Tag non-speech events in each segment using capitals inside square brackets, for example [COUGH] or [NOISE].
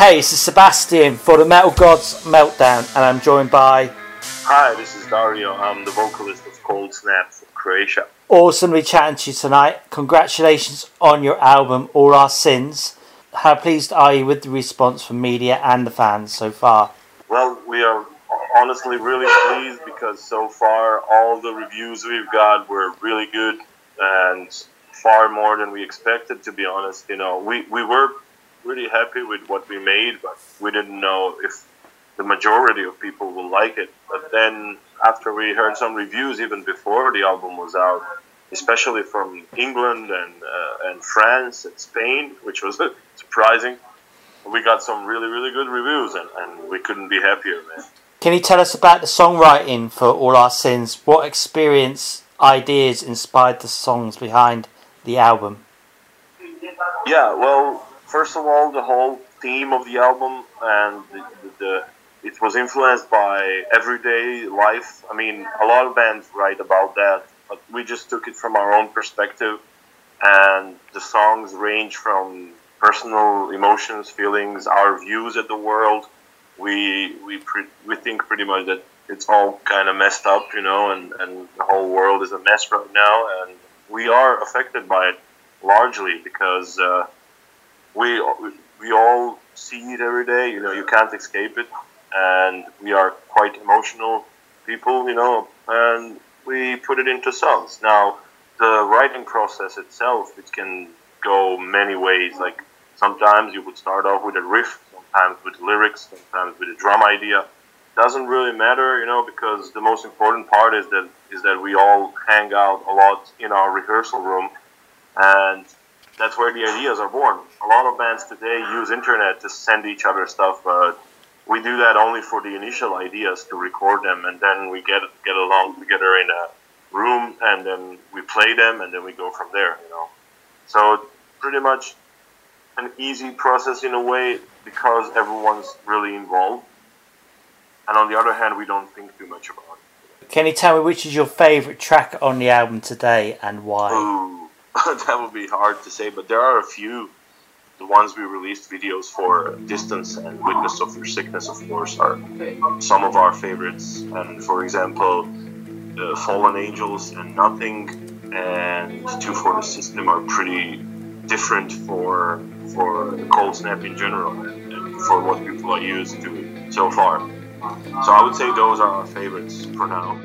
Hey, this is Sebastian for the Metal Gods Meltdown, and I'm joined by. Hi, this is Dario. I'm the vocalist of Cold Snap from Croatia. Awesome to be chatting to you tonight. Congratulations on your album, All Our Sins. How pleased are you with the response from media and the fans so far? Well, we are honestly really pleased because so far all the reviews we've got were really good and far more than we expected, to be honest. You know, we, we were really happy with what we made, but we didn't know if the majority of people will like it. But then after we heard some reviews, even before the album was out, especially from England and uh, and France and Spain, which was [LAUGHS] surprising, we got some really really good reviews, and, and we couldn't be happier, man. Can you tell us about the songwriting for All Our Sins? What experience, ideas inspired the songs behind the album? Yeah, well, first of all, the whole theme of the album and the, the, the it was influenced by everyday life. I mean, a lot of bands write about that, but we just took it from our own perspective. And the songs range from personal emotions, feelings, our views at the world. We we pre- we think pretty much that it's all kind of messed up, you know, and, and the whole world is a mess right now, and we are affected by it largely because uh, we we all see it every day. You know, you can't escape it, and we are quite emotional people. You know, and we put it into songs. Now, the writing process itself, it can go many ways. Like sometimes you would start off with a riff, sometimes with lyrics, sometimes with a drum idea. Doesn't really matter, you know, because the most important part is that is that we all hang out a lot in our rehearsal room, and that's where the ideas are born. A lot of bands today use internet to send each other stuff, but we do that only for the initial ideas to record them, and then we get get along together in a room, and then we play them, and then we go from there. You know, so pretty much an easy process in a way because everyone's really involved, and on the other hand, we don't think too much about it. Can you tell me which is your favourite track on the album today and why? Ooh. [LAUGHS] that would be hard to say, but there are a few. The ones we released videos for, Distance and Witness of Your Sickness, of course, are some of our favorites. And for example, uh, Fallen Angels and Nothing and Two for the System are pretty different for for the cold snap in general and for what people are used to so far. So I would say those are our favorites for now.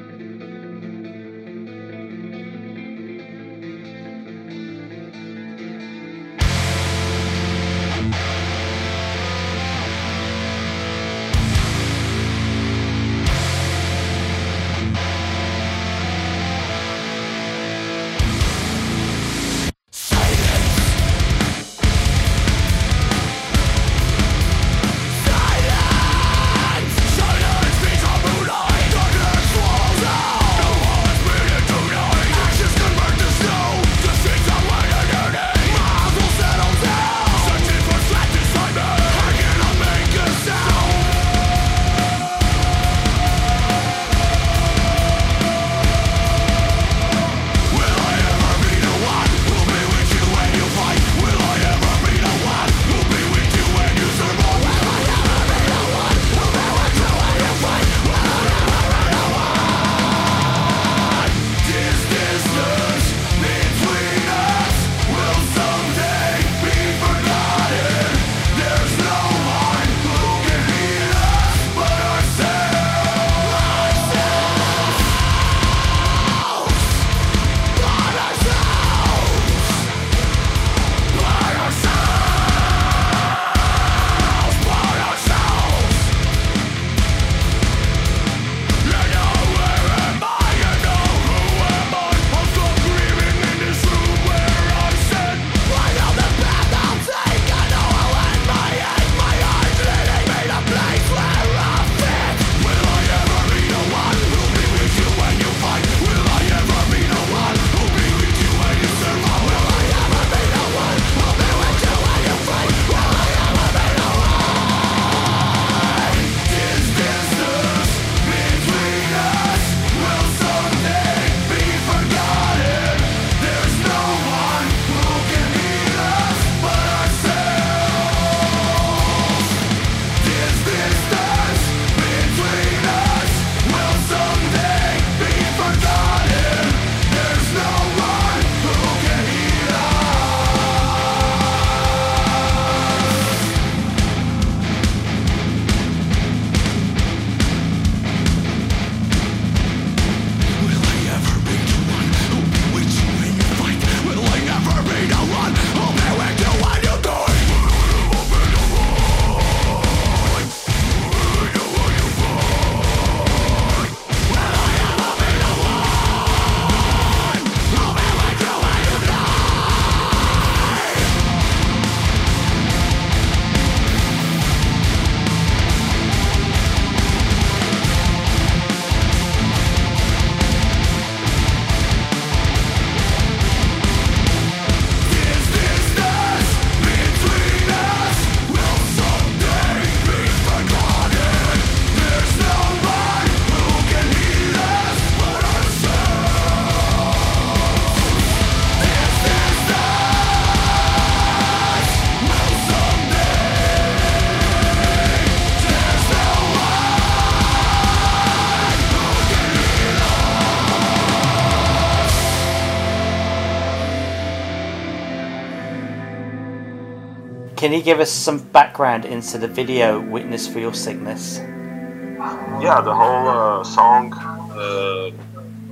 Can you give us some background into the video "Witness for Your Sickness"? Yeah, the whole uh, song. Uh,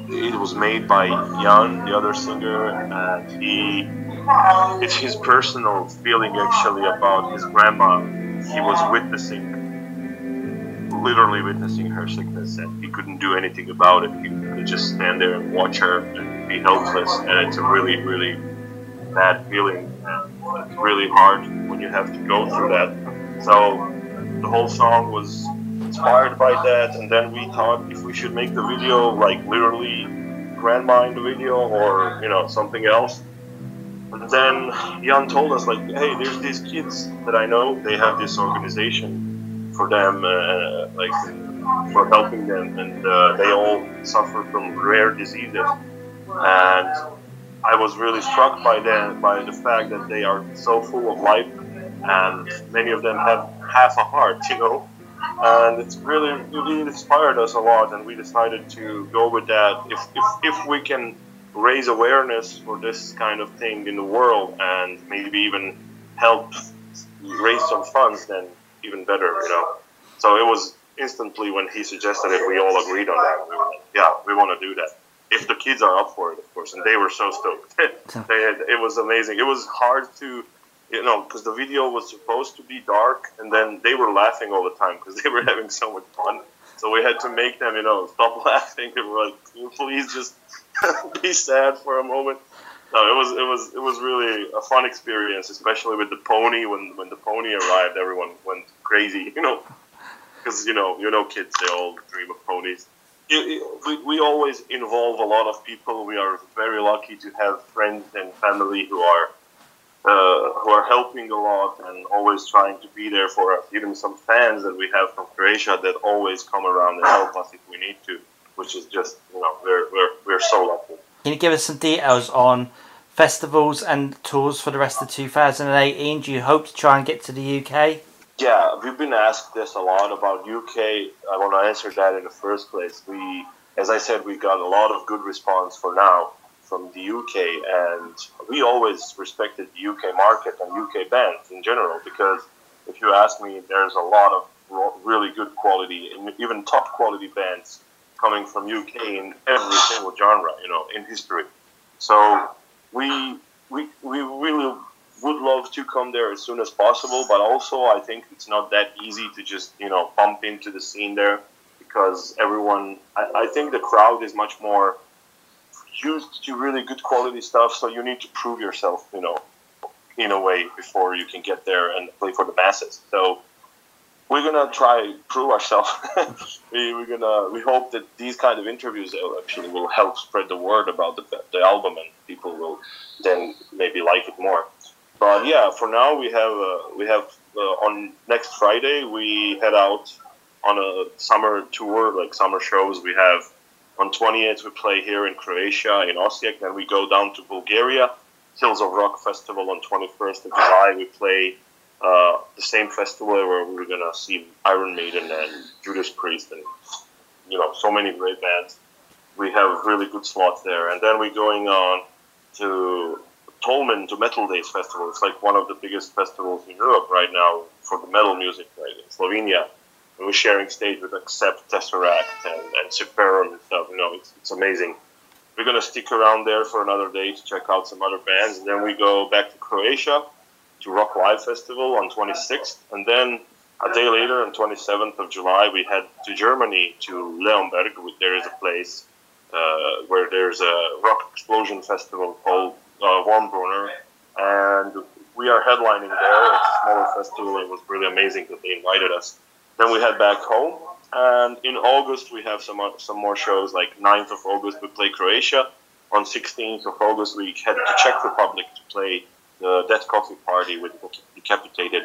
it was made by Jan, the other singer, and he. It's his personal feeling actually about his grandma. He was witnessing, literally witnessing her sickness, and he couldn't do anything about it. He could just stand there and watch her and be helpless, and it's a really, really bad feeling. It's really hard when you have to go through that. So the whole song was inspired by that, and then we thought if we should make the video like literally grandma in the video or you know something else. And then Jan told us like, hey, there's these kids that I know. They have this organization for them, uh, like for helping them, and uh, they all suffer from rare diseases. And I was really struck by them by the fact that they are so full of life, and many of them have half a heart, you know? And it's really really inspired us a lot and we decided to go with that. If, if, if we can raise awareness for this kind of thing in the world and maybe even help raise some funds then even better you know? So it was instantly when he suggested it we all agreed on that. We were like, yeah we want to do that if the kids are up for it of course and they were so stoked [LAUGHS] they, it was amazing it was hard to you know, because the video was supposed to be dark, and then they were laughing all the time because [LAUGHS] they were having so much fun. So we had to make them, you know, stop [LAUGHS] laughing. They were like, please just be sad for a moment?" No, it was it was it was really a fun experience, especially with the pony. When when the pony arrived, everyone went crazy, you know, because you know you know kids they all dream of ponies. We, we always involve a lot of people. We are very lucky to have friends and family who are uh, who are helping a lot and always trying to be there for us. Even some fans that we have from Croatia that always come around and help us if we need to, which is just you know we're we're we're so lucky. Can you give us some details on festivals and tours for the rest of 2018? Do you hope to try and get to the UK? We've been asked this a lot about UK. I want to answer that in the first place. We, as I said, we got a lot of good response for now from the UK, and we always respected the UK market and UK bands in general because if you ask me, there's a lot of really good quality, even top quality bands coming from UK in every single genre, you know, in history. So we we we really would love to come there as soon as possible, but also I think it's not that easy to just you know bump into the scene there because everyone. I, I think the crowd is much more used to really good quality stuff, so you need to prove yourself, you know, in a way before you can get there and play for the masses. So we're gonna try prove ourselves. [LAUGHS] we, are gonna we hope that these kind of interviews actually will help spread the word about the, the album and people will then maybe like it more. But yeah, for now we have uh, we have uh, on next Friday we head out on a summer tour like summer shows. We have on 28th, we play here in Croatia, in Osijek. Then we go down to Bulgaria, Hills of Rock Festival on 21st of July. We play uh, the same festival where we're going to see Iron Maiden and Judas Priest and, you know, so many great bands. We have really good slots there. And then we're going on to Tolmin, to Metal Days Festival. It's like one of the biggest festivals in Europe right now for the metal music, right, in Slovenia we're sharing stage with Accept, Tesseract, and, and Superum and stuff. You know, it's, it's amazing. We're gonna stick around there for another day to check out some other bands, and then we go back to Croatia to Rock Live Festival on 26th, and then a day later, on 27th of July, we head to Germany to Leonberg. There is a place uh, where there's a rock explosion festival called uh, Warmbrunner, and we are headlining there. It's a smaller festival. It was really amazing that they invited us. Then we head back home, and in August we have some some more shows. Like 9th of August we play Croatia. On 16th of August we head to Czech Republic to play the Dead Coffee Party with Decapitated.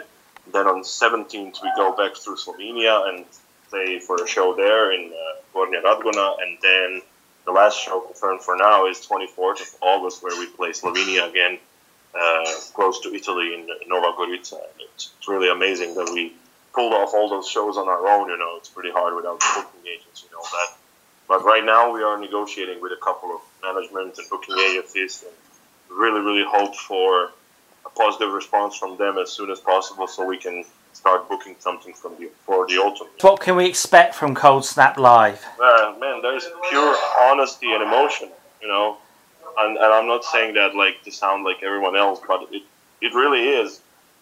Then on 17th we go back through Slovenia and play for a show there in uh, Gornja Radgona, and then the last show confirmed for now is 24th of August, where we play Slovenia again, uh, close to Italy in Nova Gorica. It's, it's really amazing that we pulled off all those shows on our own. You know, it's pretty hard without booking agents. You know that. But right now we are negotiating with a couple of management and booking agencies, and really, really hope for a positive response from them as soon as possible, so we can start booking something from the for the autumn. What can we expect from Cold Snap Live? Uh, man, there's pure honesty and emotion, you know. And, and I'm not saying that like to sound like everyone else, but it, it really is.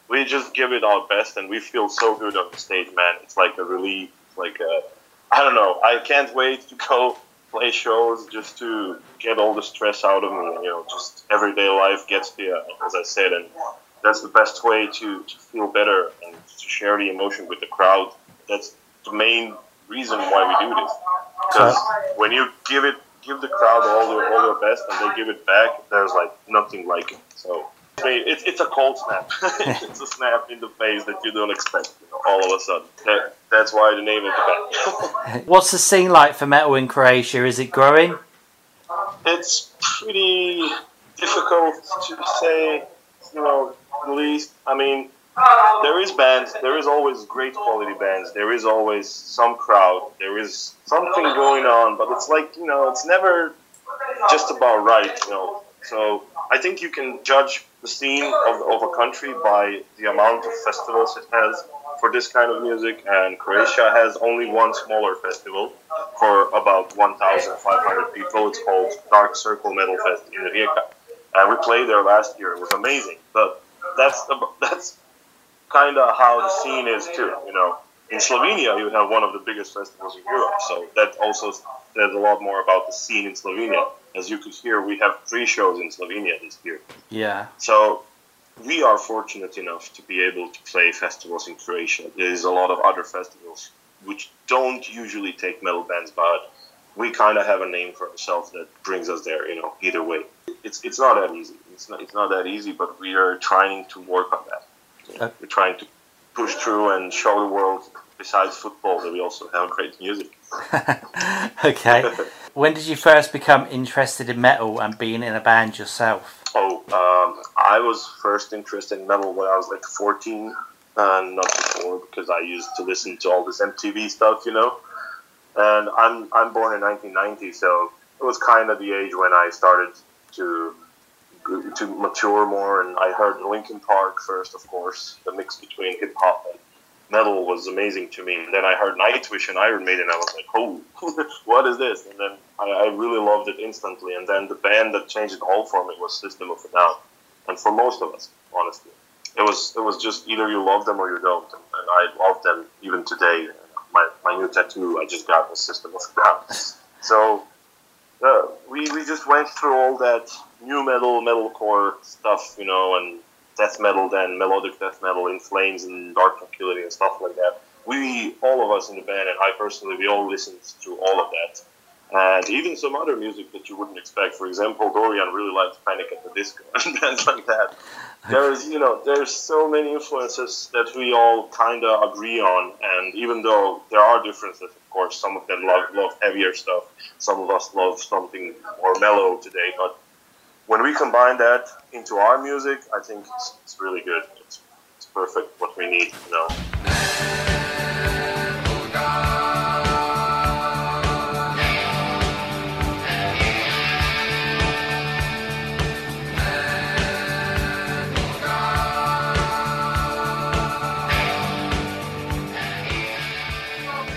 We just give it our best, and we feel so good on the stage, man. It's like a relief, like a, I don't know. I can't wait to go play shows just to get all the stress out of me. You know, just everyday life gets here, as I said, and that's the best way to, to feel better and to share the emotion with the crowd. That's the main reason why we do this. Because when you give it, give the crowd all their all their best, and they give it back, there's like nothing like it. So. It's, it's a cold snap. [LAUGHS] it's a snap in the face that you don't expect you know, all of a sudden. That, that's why the name of the band. [LAUGHS] What's the scene like for metal in Croatia? Is it growing? It's pretty difficult to say, you know, least. I mean, there is bands. There is always great quality bands. There is always some crowd. There is something going on, but it's like you know, it's never just about right. You know, so I think you can judge the scene of, of a country by the amount of festivals it has for this kind of music, and Croatia has only one smaller festival for about 1,500 people. It's called Dark Circle Metal Fest in Rijeka, and we played there last year. It was amazing, but that's the, that's kind of how the scene is too. You know, in Slovenia you have one of the biggest festivals in Europe, so that also says a lot more about the scene in Slovenia. As you could hear, we have three shows in Slovenia this year. Yeah. So we are fortunate enough to be able to play festivals in Croatia. There's a lot of other festivals which don't usually take metal bands, but we kind of have a name for ourselves that brings us there. You know, either way, it's it's not that easy. It's not it's not that easy, but we are trying to work on that. Uh, We're trying to push through and show the world, besides football, that we also have great music. [LAUGHS] okay. [LAUGHS] when did you first become interested in metal and being in a band yourself? Oh, um, I was first interested in metal when I was like 14, and not before because I used to listen to all this MTV stuff, you know. And I'm I'm born in 1990, so it was kind of the age when I started to to mature more, and I heard Linkin Park first, of course, the mix between hip hop and metal was amazing to me. And then I heard Nightwish and Iron Maiden, and I was like, oh, [LAUGHS] what is this? And then I, I, really loved it instantly. And then the band that changed it all for me was System of a Down, and for most of us, honestly, it was it was just either you love them or you don't. And, and I love them even today. My, my new tattoo I just got the System of a Down. [LAUGHS] So uh, we we just went through all that nu metal, metalcore stuff, you know, and death metal, then melodic death metal, In Flames, and Dark Tranquillity, and stuff like that. We, all of us in the band, and I personally, we all listened to all of that. And even some other music that you wouldn't expect. For example, Dorian really liked Panic at the Disco [LAUGHS] and bands like that. There's, you know, there's so many influences that we all kind of agree on. And even though there are differences, of course, some of them love, love heavier stuff. Some of us love something more mellow today. But when we combine that into our music, I think it's, it's really good. It's, it's perfect what we need, you know.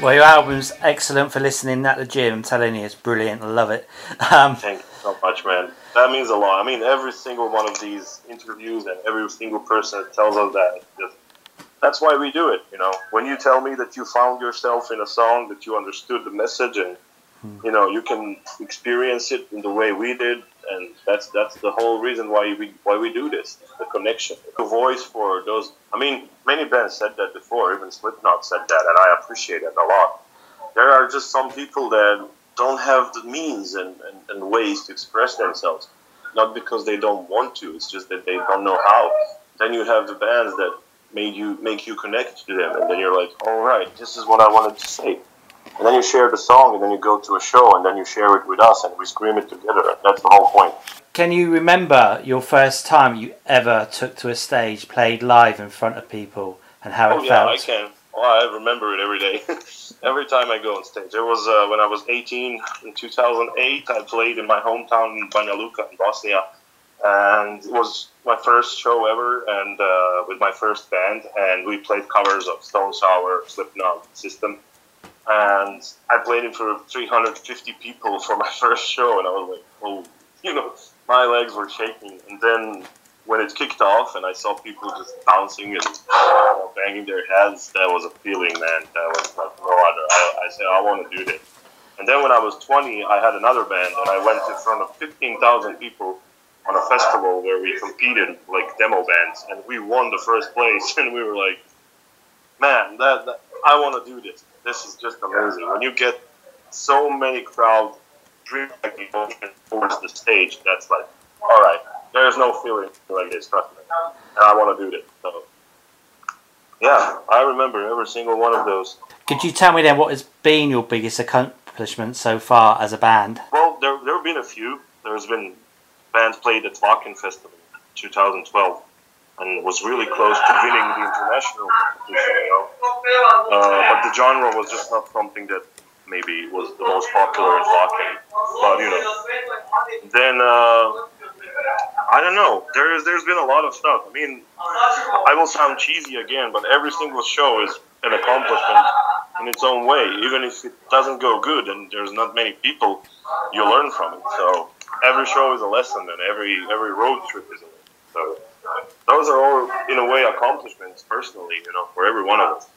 Well, your album's excellent for listening at the gym. I'm telling you, it's brilliant. I love it. Um, Thank you so much, man. That means a lot. I mean, every single one of these interviews and every single person tells us that. Just, that's why we do it. You know, when you tell me that you found yourself in a song, that you understood the message, and hmm. you know, you can experience it in the way we did, and that's that's the whole reason why we why we do this. The connection, the voice for those. I mean, many bands said that before. Even Slipknot said that, and I appreciate it a lot. There are just some people that don't have the means and, and, and ways to express themselves. Not because they don't want to, it's just that they don't know how. Then you have the bands that made you make you connect to them, and then you're like, all right, this is what I wanted to say. And then you share the song, and then you go to a show, and then you share it with us, and we scream it together. That's the whole point. Can you remember your first time you ever took to a stage, played live in front of people, and how oh, it yeah, felt? I can. Well, I remember it every day. [LAUGHS] every time I go on stage. It was uh, when I was 18 in 2008. I played in my hometown in Banja Luka in Bosnia, and it was my first show ever, and uh, with my first band, and we played covers of Stone Sour, Slipknot, System, and I played it for 350 people for my [LAUGHS] first show, and I was like, oh, you know, my legs were shaking, and then when it kicked off and I saw people just bouncing and uh, banging their heads, that was a feeling, man. That was like no other. I, I said, I want to do this. And then when I was 20, I had another band and I went in front of 15,000 people on a festival where we competed like demo bands and we won the first place [LAUGHS] and we were like, man, that, that I want to do this. This is just amazing. When you get so many crowd drinking towards the stage, that's like, all right, there's no feeling like this, trust me. And I want to do this. So, yeah, I remember every single one of those. Could you tell me then what has been your biggest accomplishment so far as a band? Well, there, there have been a few. There's been bands played at Wacken Festival in 2012 and was really close to winning the international competition, you know. Uh, but the genre was just not something that maybe was the most popular in Wacken. But, you know. Then, uh, I don't know. There's there's been a lot of stuff. I mean, I will sound cheesy again, but every single show is an accomplishment in its own way. Even if it doesn't go good and there's not many people, you learn from it. So every show is a lesson, and every every road trip is a lesson. So those are all in a way accomplishments personally, you know, for every one of us.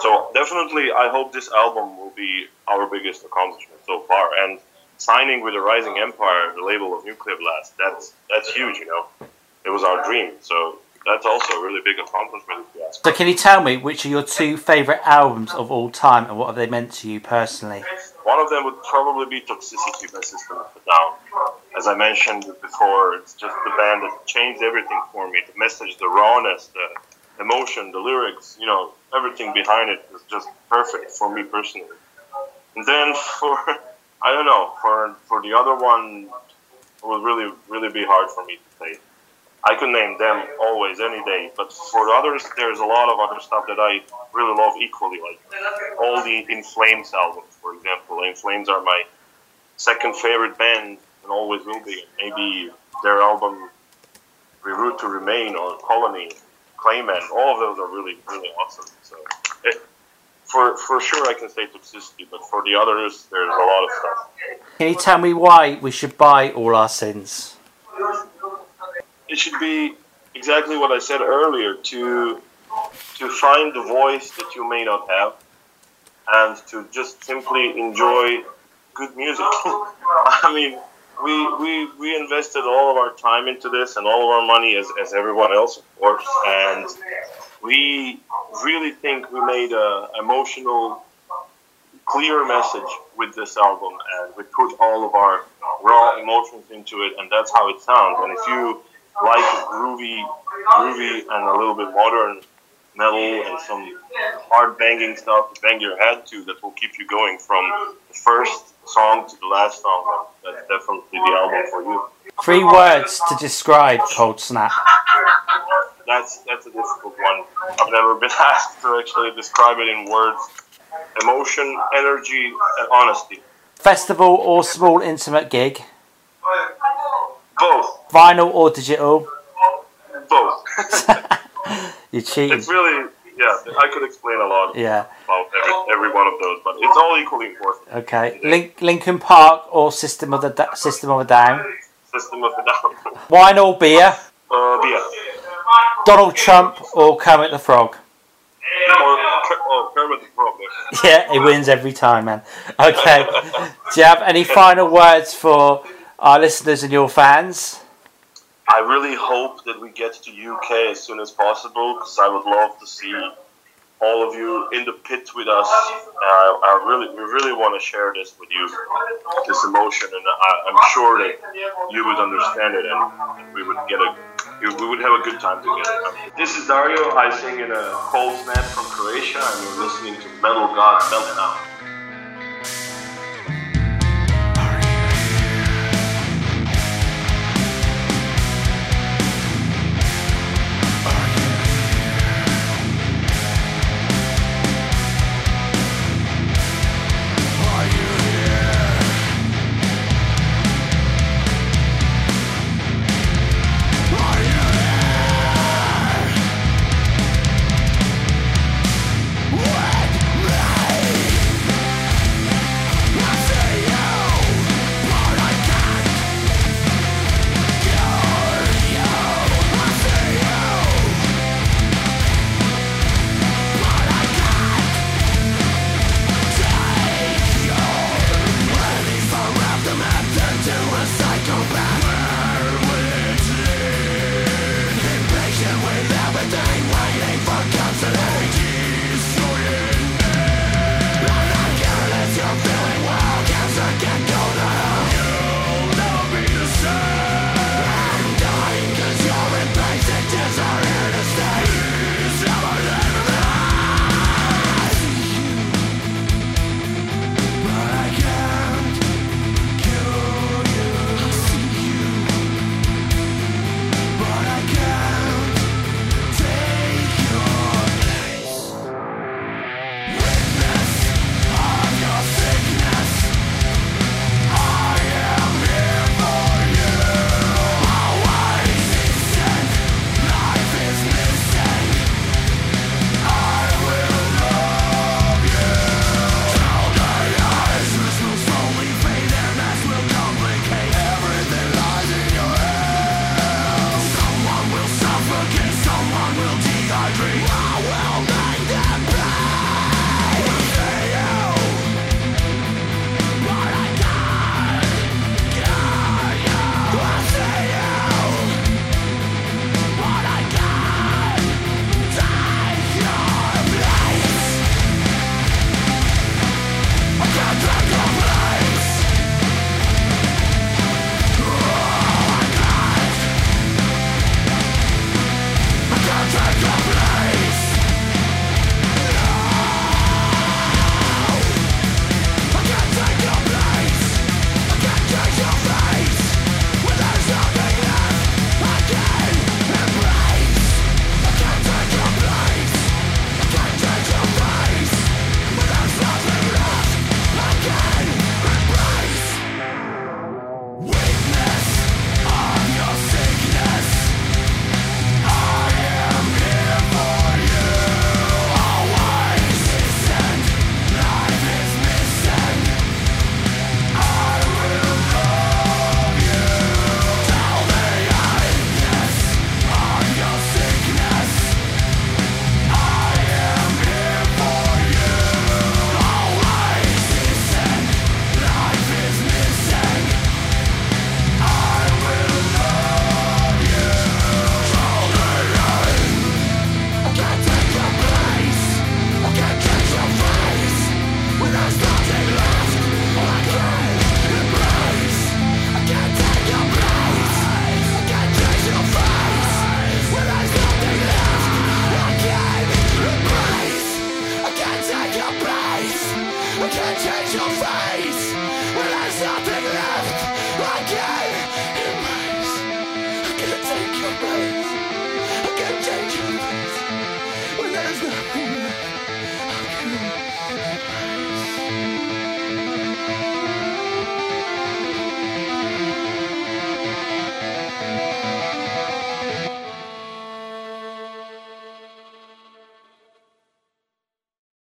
So definitely, I hope this album will be our biggest accomplishment so far, and signing with the Arising Empire, the label of Nuclear Blast, that's that's huge. You know, it was our dream. So that's also a really big accomplishment. So can you tell me which are your two favorite albums of all time, and what have they meant to you personally? One of them would probably be Toxicity by System of a Down. As I mentioned before, it's just the band that changed everything for me. The message, the rawness, the emotion, the lyrics, you know, everything behind it was just perfect for me personally. And then for [LAUGHS] I don't know. For for the other one, it would really really be hard for me to say. I could name them always any day, but for the others, there's a lot of other stuff that I really love equally. Like all the In Flames albums, for example. In Flames are my second favorite band and always will be. Maybe their album Reroute to Remain or Colony, Clayman, all of those are really really awesome. So. It, for for sure I can say toxicity, but for the others, there's a lot of stuff. Can you tell me why we should buy all our sins? It should be exactly what I said earlier to to find the voice that you may not have, and to just simply enjoy good music. [LAUGHS] I mean, we, we we invested all of our time into this and all of our money as, as everyone else, of course, and we really think we made a emotional, clear message with this album, and we put all of our raw emotions into it, and that's how it sounds. And if you like groovy, groovy and a little bit modern metal and some hard banging stuff to bang your head to that will keep you going from the first song to the last song, that's definitely the album for you. Three words to describe Cold Snap that's that's a difficult one. I've never been [LAUGHS] asked to actually describe it in words. Emotion, energy, and honesty. Festival or small intimate gig? Both. Vinyl or digital? Both. [LAUGHS] You're cheating. It's really yeah. I could explain a lot. Yeah. About every, every one of those, but it's all equally important. Okay. Link, Linkin Park or System of the System of a Down? System of a Down. [LAUGHS] Wine or beer? Uh, beer. Donald Trump or Kermit the Frog? Oh, Kermit the Frog. [LAUGHS] Yeah, he wins every time, man. Okay. Do you have any final words for our listeners and your fans? I really hope that we get to UK as soon as possible because I would love to see all of you in the pit with us. Uh, I really, we really want to share this with you, this emotion, and I, am sure that you would understand it, and, and we would get a we would have a good time together. This is Dario. I sing in a cold snap from Croatia, and you're listening to Metal God Meltdown.